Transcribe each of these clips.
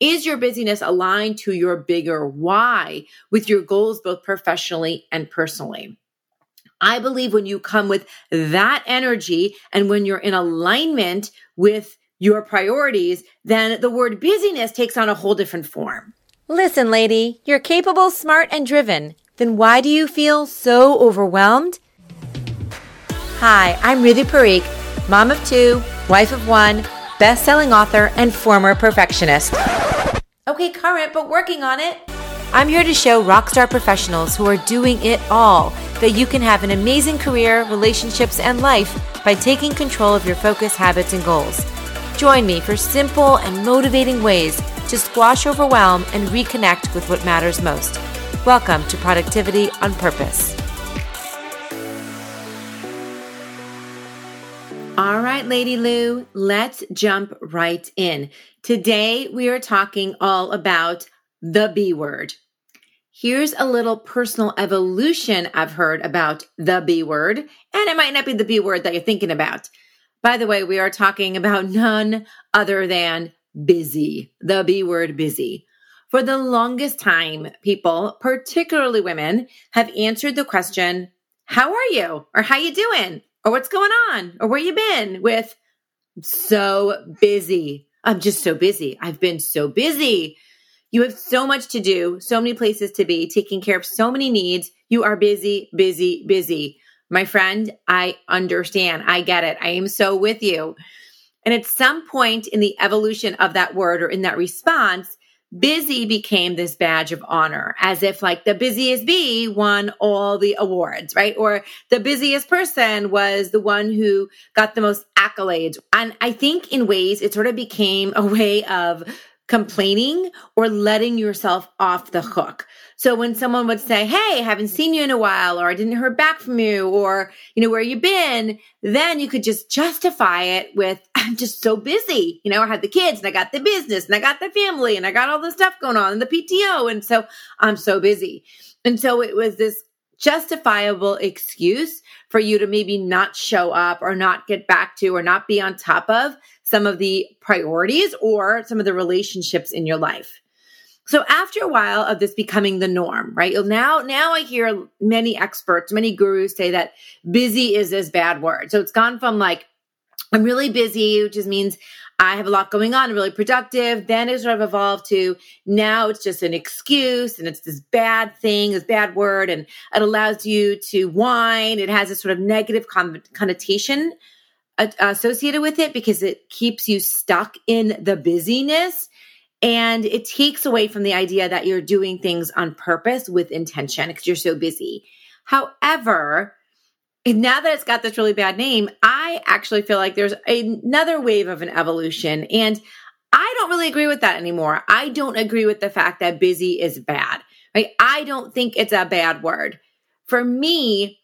Is your busyness aligned to your bigger why with your goals, both professionally and personally? I believe when you come with that energy and when you're in alignment with your priorities, then the word busyness takes on a whole different form. Listen, lady, you're capable, smart, and driven. Then why do you feel so overwhelmed? Hi, I'm Ritu Parikh, mom of two, wife of one, best selling author, and former perfectionist. Okay, current, but working on it. I'm here to show rockstar professionals who are doing it all that you can have an amazing career, relationships, and life by taking control of your focus, habits, and goals. Join me for simple and motivating ways to squash overwhelm and reconnect with what matters most. Welcome to Productivity on Purpose. Right, Lady Lou, let's jump right in. Today we are talking all about the B word. Here's a little personal evolution I've heard about the B word, and it might not be the B word that you're thinking about. By the way, we are talking about none other than busy, the B word busy. For the longest time, people, particularly women, have answered the question, how are you? Or how you doing? Or what's going on? Or where you been with so busy. I'm just so busy. I've been so busy. You have so much to do, so many places to be, taking care of so many needs. You are busy, busy, busy. My friend, I understand. I get it. I am so with you. And at some point in the evolution of that word or in that response, busy became this badge of honor as if like the busiest bee won all the awards, right? Or the busiest person was the one who got the most accolades. And I think in ways it sort of became a way of complaining or letting yourself off the hook. So when someone would say, Hey, I haven't seen you in a while, or I didn't hear back from you, or, you know, where you been? Then you could just justify it with, I'm just so busy. You know, I had the kids and I got the business and I got the family and I got all the stuff going on and the PTO. And so I'm so busy. And so it was this justifiable excuse for you to maybe not show up or not get back to or not be on top of some of the priorities or some of the relationships in your life. So after a while of this becoming the norm, right? Now, now I hear many experts, many gurus say that busy is this bad word. So it's gone from like, I'm really busy, which just means I have a lot going on, really productive. Then it sort of evolved to now it's just an excuse and it's this bad thing, this bad word, and it allows you to whine. It has a sort of negative con- connotation associated with it because it keeps you stuck in the busyness and it takes away from the idea that you're doing things on purpose with intention because you're so busy. However, now that it's got this really bad name, I actually feel like there's another wave of an evolution. And I don't really agree with that anymore. I don't agree with the fact that busy is bad, right? I don't think it's a bad word. For me,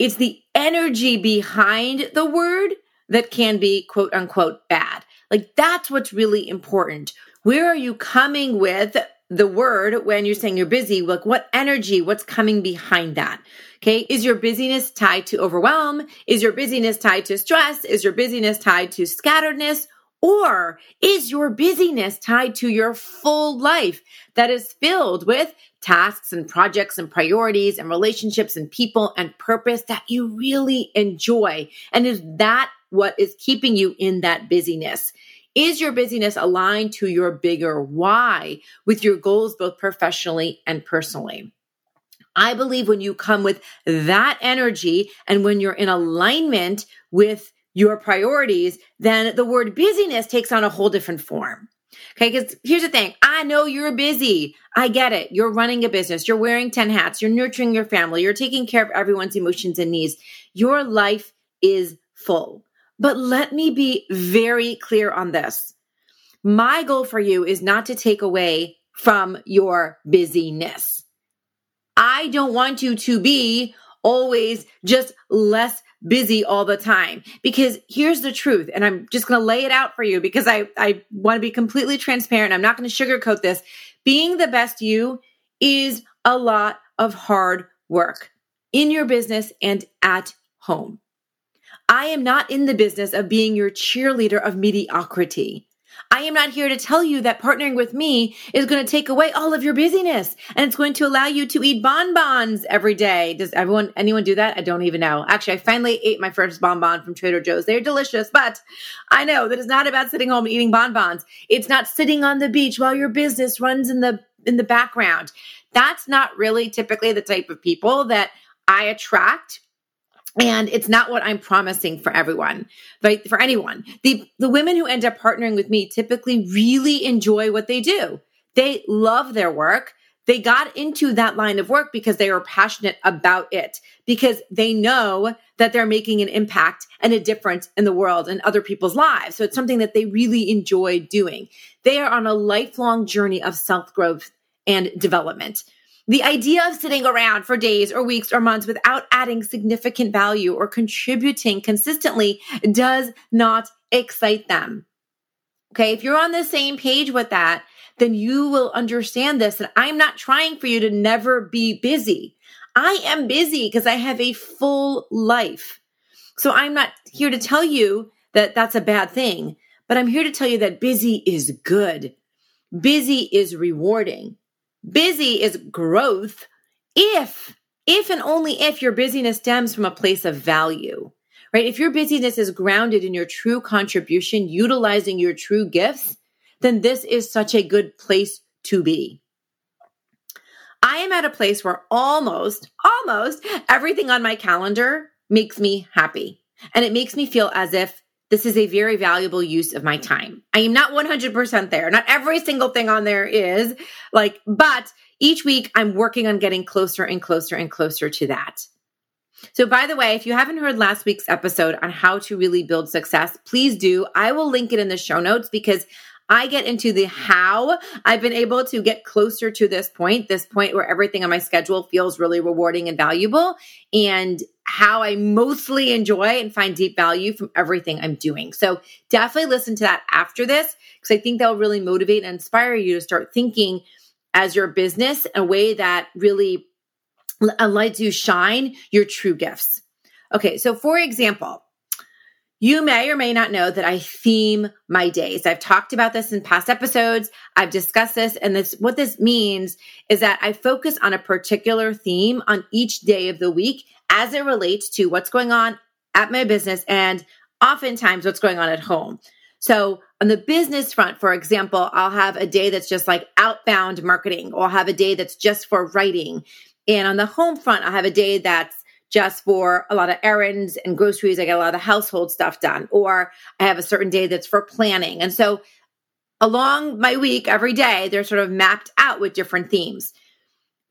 it's the energy behind the word that can be quote unquote bad. Like that's what's really important. Where are you coming with the word when you're saying you're busy? Like what energy, what's coming behind that? Okay. Is your busyness tied to overwhelm? Is your busyness tied to stress? Is your busyness tied to scatteredness? Or is your busyness tied to your full life that is filled with tasks and projects and priorities and relationships and people and purpose that you really enjoy? And is that what is keeping you in that busyness? Is your busyness aligned to your bigger why with your goals, both professionally and personally? I believe when you come with that energy and when you're in alignment with your priorities, then the word busyness takes on a whole different form. Okay, because here's the thing I know you're busy. I get it. You're running a business, you're wearing 10 hats, you're nurturing your family, you're taking care of everyone's emotions and needs. Your life is full. But let me be very clear on this. My goal for you is not to take away from your busyness. I don't want you to be always just less busy all the time. Because here's the truth and i'm just going to lay it out for you because i i want to be completely transparent. I'm not going to sugarcoat this. Being the best you is a lot of hard work in your business and at home. I am not in the business of being your cheerleader of mediocrity. I am not here to tell you that partnering with me is going to take away all of your busyness and it's going to allow you to eat bonbons every day. Does everyone, anyone do that? I don't even know. Actually, I finally ate my first bonbon from Trader Joe's. They're delicious, but I know that it's not about sitting home eating bonbons. It's not sitting on the beach while your business runs in the, in the background. That's not really typically the type of people that I attract and it's not what I'm promising for everyone, right? For anyone. The, the women who end up partnering with me typically really enjoy what they do. They love their work. They got into that line of work because they are passionate about it, because they know that they're making an impact and a difference in the world and other people's lives. So it's something that they really enjoy doing. They are on a lifelong journey of self growth and development. The idea of sitting around for days or weeks or months without adding significant value or contributing consistently does not excite them. Okay. If you're on the same page with that, then you will understand this. And I'm not trying for you to never be busy. I am busy because I have a full life. So I'm not here to tell you that that's a bad thing, but I'm here to tell you that busy is good. Busy is rewarding. Busy is growth if, if and only if your busyness stems from a place of value, right? If your busyness is grounded in your true contribution, utilizing your true gifts, then this is such a good place to be. I am at a place where almost, almost everything on my calendar makes me happy. And it makes me feel as if this is a very valuable use of my time. I am not 100% there. Not every single thing on there is like, but each week I'm working on getting closer and closer and closer to that. So, by the way, if you haven't heard last week's episode on how to really build success, please do. I will link it in the show notes because I get into the how I've been able to get closer to this point, this point where everything on my schedule feels really rewarding and valuable, and how I mostly enjoy and find deep value from everything I'm doing. So definitely listen to that after this because I think that will really motivate and inspire you to start thinking as your business in a way that really lets you shine your true gifts. Okay, so for example, you may or may not know that I theme my days. I've talked about this in past episodes. I've discussed this and this what this means is that I focus on a particular theme on each day of the week as it relates to what's going on at my business and oftentimes what's going on at home. So on the business front, for example, I'll have a day that's just like outbound marketing or I'll have a day that's just for writing. And on the home front, I'll have a day that's just for a lot of errands and groceries. I get a lot of household stuff done, or I have a certain day that's for planning. And so along my week, every day, they're sort of mapped out with different themes.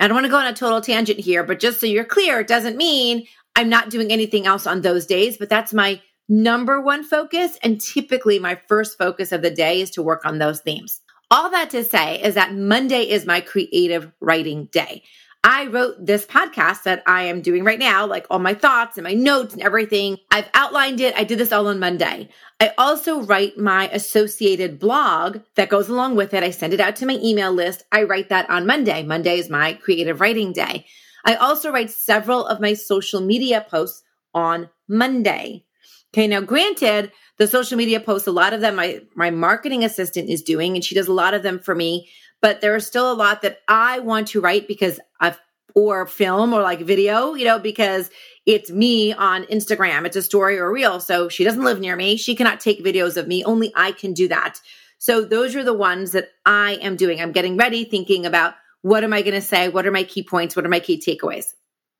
I don't want to go on a total tangent here, but just so you're clear, it doesn't mean I'm not doing anything else on those days, but that's my number one focus. And typically, my first focus of the day is to work on those themes. All that to say is that Monday is my creative writing day. I wrote this podcast that I am doing right now, like all my thoughts and my notes and everything. I've outlined it. I did this all on Monday. I also write my associated blog that goes along with it. I send it out to my email list. I write that on Monday. Monday is my creative writing day. I also write several of my social media posts on Monday. Okay, now granted, the social media posts, a lot of them my my marketing assistant is doing, and she does a lot of them for me but there are still a lot that I want to write because I've or film or like video, you know, because it's me on Instagram. It's a story or a reel. So she doesn't live near me. She cannot take videos of me. Only I can do that. So those are the ones that I am doing. I'm getting ready, thinking about what am I going to say? What are my key points? What are my key takeaways?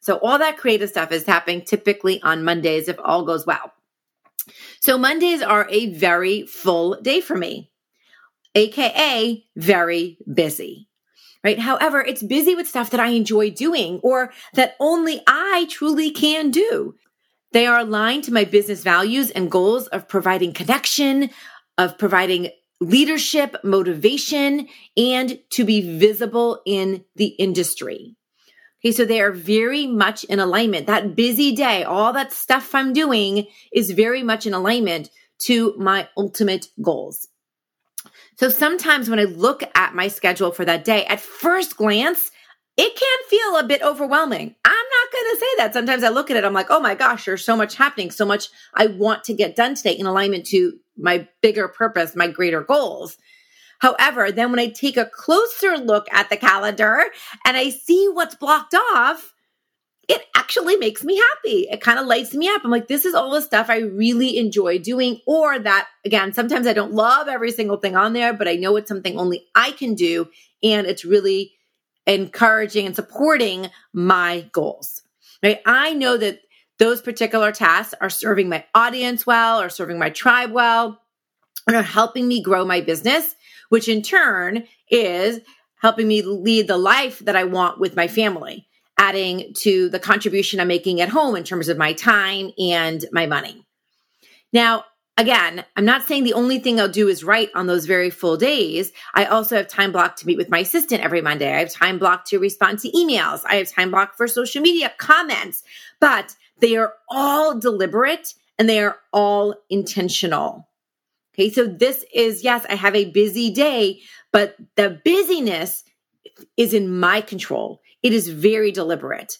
So all that creative stuff is happening typically on Mondays if all goes well. So Mondays are a very full day for me. AKA very busy. Right. However, it's busy with stuff that I enjoy doing or that only I truly can do. They are aligned to my business values and goals of providing connection, of providing leadership, motivation, and to be visible in the industry. Okay, so they are very much in alignment. That busy day, all that stuff I'm doing is very much in alignment to my ultimate goals. So sometimes when I look at my schedule for that day, at first glance, it can feel a bit overwhelming. I'm not going to say that. Sometimes I look at it, I'm like, oh my gosh, there's so much happening, so much I want to get done today in alignment to my bigger purpose, my greater goals. However, then when I take a closer look at the calendar and I see what's blocked off, it actually makes me happy. It kind of lights me up. I'm like, this is all the stuff I really enjoy doing. Or that, again, sometimes I don't love every single thing on there, but I know it's something only I can do. And it's really encouraging and supporting my goals. Right. I know that those particular tasks are serving my audience well or serving my tribe well and are helping me grow my business, which in turn is helping me lead the life that I want with my family adding to the contribution I'm making at home in terms of my time and my money. Now, again, I'm not saying the only thing I'll do is write on those very full days. I also have time blocked to meet with my assistant every Monday. I have time blocked to respond to emails. I have time blocked for social media comments, but they are all deliberate and they are all intentional. Okay. So this is, yes, I have a busy day, but the busyness is in my control. It is very deliberate.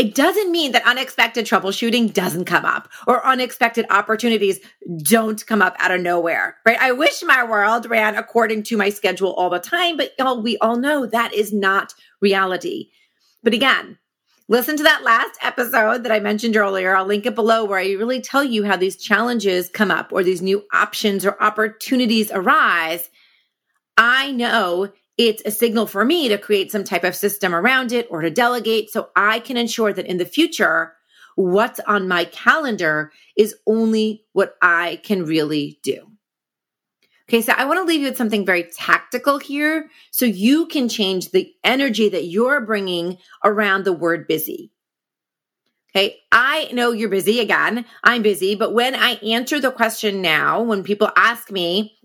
It doesn't mean that unexpected troubleshooting doesn't come up or unexpected opportunities don't come up out of nowhere, right? I wish my world ran according to my schedule all the time, but y'all, we all know that is not reality. But again, listen to that last episode that I mentioned earlier. I'll link it below where I really tell you how these challenges come up or these new options or opportunities arise. I know it's a signal for me to create some type of system around it or to delegate so I can ensure that in the future, what's on my calendar is only what I can really do. Okay, so I want to leave you with something very tactical here so you can change the energy that you're bringing around the word busy. Okay, I know you're busy again. I'm busy, but when I answer the question now, when people ask me,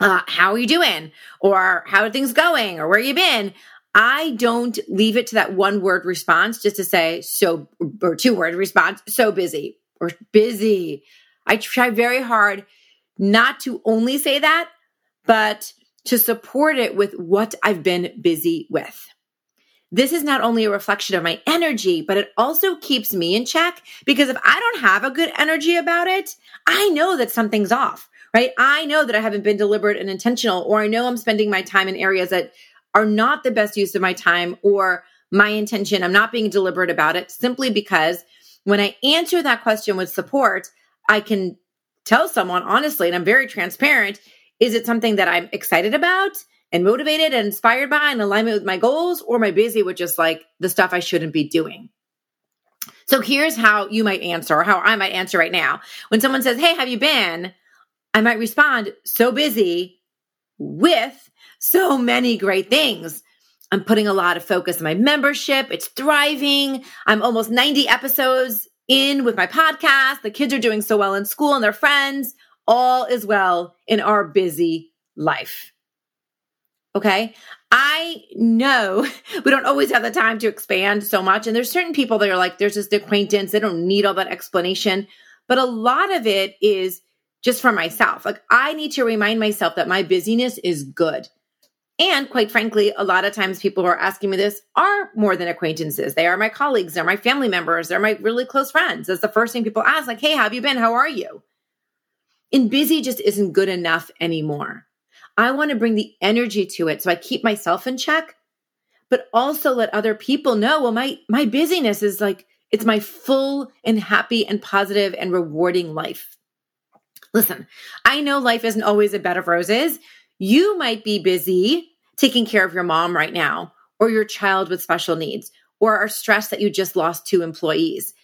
uh, how are you doing? Or how are things going? Or where you been? I don't leave it to that one word response just to say so or two word response, so busy or busy. I try very hard not to only say that, but to support it with what I've been busy with. This is not only a reflection of my energy, but it also keeps me in check because if I don't have a good energy about it, I know that something's off right? I know that I haven't been deliberate and intentional, or I know I'm spending my time in areas that are not the best use of my time or my intention. I'm not being deliberate about it simply because when I answer that question with support, I can tell someone honestly, and I'm very transparent, is it something that I'm excited about and motivated and inspired by and alignment with my goals, or am I busy with just like the stuff I shouldn't be doing? So here's how you might answer, or how I might answer right now. When someone says, Hey, have you been? I might respond, so busy with so many great things. I'm putting a lot of focus on my membership. It's thriving. I'm almost 90 episodes in with my podcast. The kids are doing so well in school and their friends. All is well in our busy life. Okay. I know we don't always have the time to expand so much. And there's certain people that are like, there's just acquaintance. They don't need all that explanation. But a lot of it is just for myself. Like I need to remind myself that my busyness is good. And quite frankly, a lot of times people who are asking me this are more than acquaintances. They are my colleagues, they're my family members, they're my really close friends. That's the first thing people ask, like, hey, how have you been? How are you? And busy just isn't good enough anymore. I want to bring the energy to it so I keep myself in check, but also let other people know, well, my my busyness is like it's my full and happy and positive and rewarding life. Listen, I know life isn't always a bed of roses. You might be busy taking care of your mom right now, or your child with special needs, or are stressed that you just lost two employees.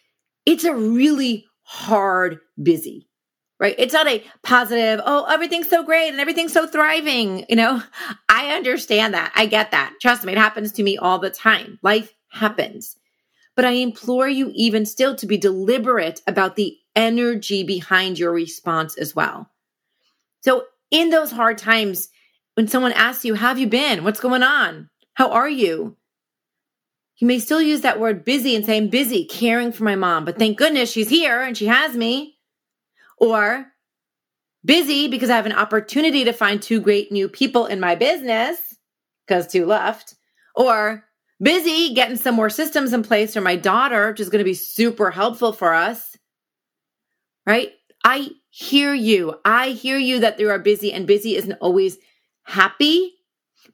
It's a really hard busy, right? It's not a positive, oh, everything's so great and everything's so thriving. You know, I understand that. I get that. Trust me, it happens to me all the time. Life happens. But I implore you, even still, to be deliberate about the energy behind your response as well. So, in those hard times, when someone asks you, How have you been? What's going on? How are you? You may still use that word busy and say, I'm busy caring for my mom, but thank goodness she's here and she has me. Or busy because I have an opportunity to find two great new people in my business because two left. Or busy getting some more systems in place for my daughter, which is going to be super helpful for us right? I hear you. I hear you that you are busy and busy isn't always happy,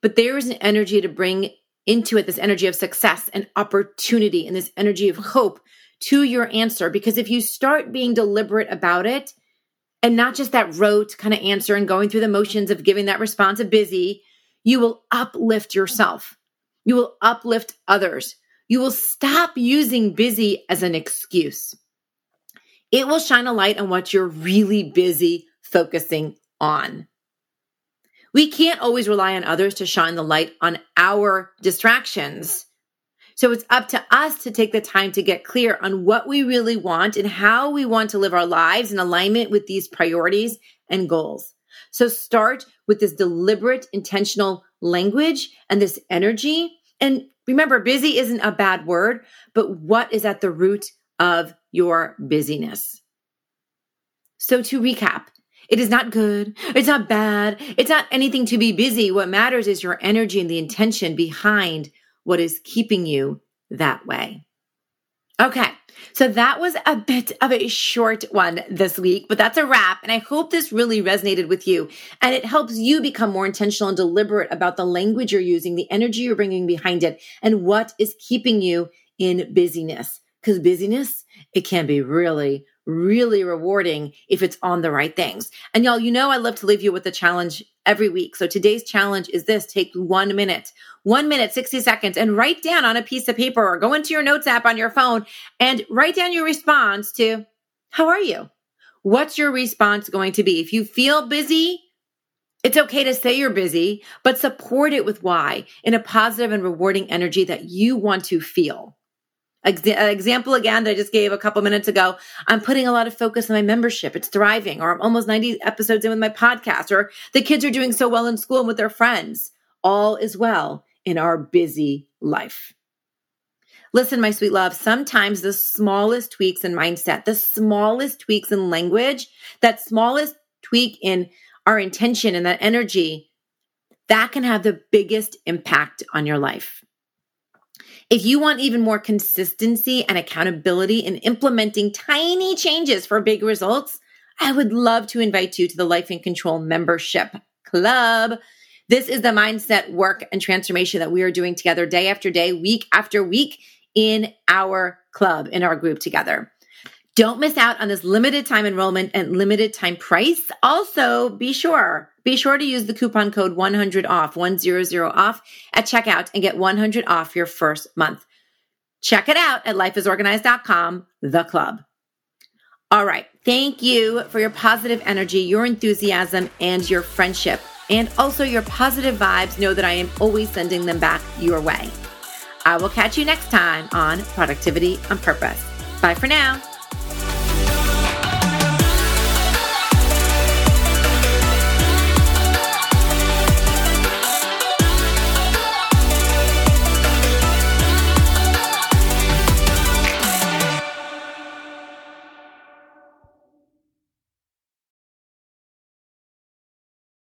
but there is an energy to bring into it this energy of success and opportunity and this energy of hope to your answer. Because if you start being deliberate about it and not just that rote kind of answer and going through the motions of giving that response of busy, you will uplift yourself. You will uplift others. You will stop using busy as an excuse. It will shine a light on what you're really busy focusing on. We can't always rely on others to shine the light on our distractions. So it's up to us to take the time to get clear on what we really want and how we want to live our lives in alignment with these priorities and goals. So start with this deliberate, intentional language and this energy. And remember, busy isn't a bad word, but what is at the root of your busyness? So to recap, it is not good. It's not bad. It's not anything to be busy. What matters is your energy and the intention behind what is keeping you that way. Okay. So that was a bit of a short one this week, but that's a wrap. And I hope this really resonated with you and it helps you become more intentional and deliberate about the language you're using, the energy you're bringing behind it, and what is keeping you in busyness. Because busyness, it can be really, really rewarding if it's on the right things. And y'all, you know, I love to leave you with a challenge every week. So today's challenge is this take one minute, one minute, 60 seconds, and write down on a piece of paper or go into your notes app on your phone and write down your response to how are you? What's your response going to be? If you feel busy, it's okay to say you're busy, but support it with why in a positive and rewarding energy that you want to feel. Uh, example again that I just gave a couple minutes ago. I'm putting a lot of focus on my membership. It's thriving, or I'm almost 90 episodes in with my podcast, or the kids are doing so well in school and with their friends. All is well in our busy life. Listen, my sweet love, sometimes the smallest tweaks in mindset, the smallest tweaks in language, that smallest tweak in our intention and that energy, that can have the biggest impact on your life. If you want even more consistency and accountability in implementing tiny changes for big results, I would love to invite you to the Life in Control membership club. This is the mindset work and transformation that we are doing together day after day, week after week in our club, in our group together. Don't miss out on this limited time enrollment and limited time price. Also, be sure be sure to use the coupon code 100 off, 100 off at checkout and get 100 off your first month. Check it out at lifeisorganized.com, the club. All right. Thank you for your positive energy, your enthusiasm, and your friendship. And also your positive vibes. Know that I am always sending them back your way. I will catch you next time on Productivity on Purpose. Bye for now.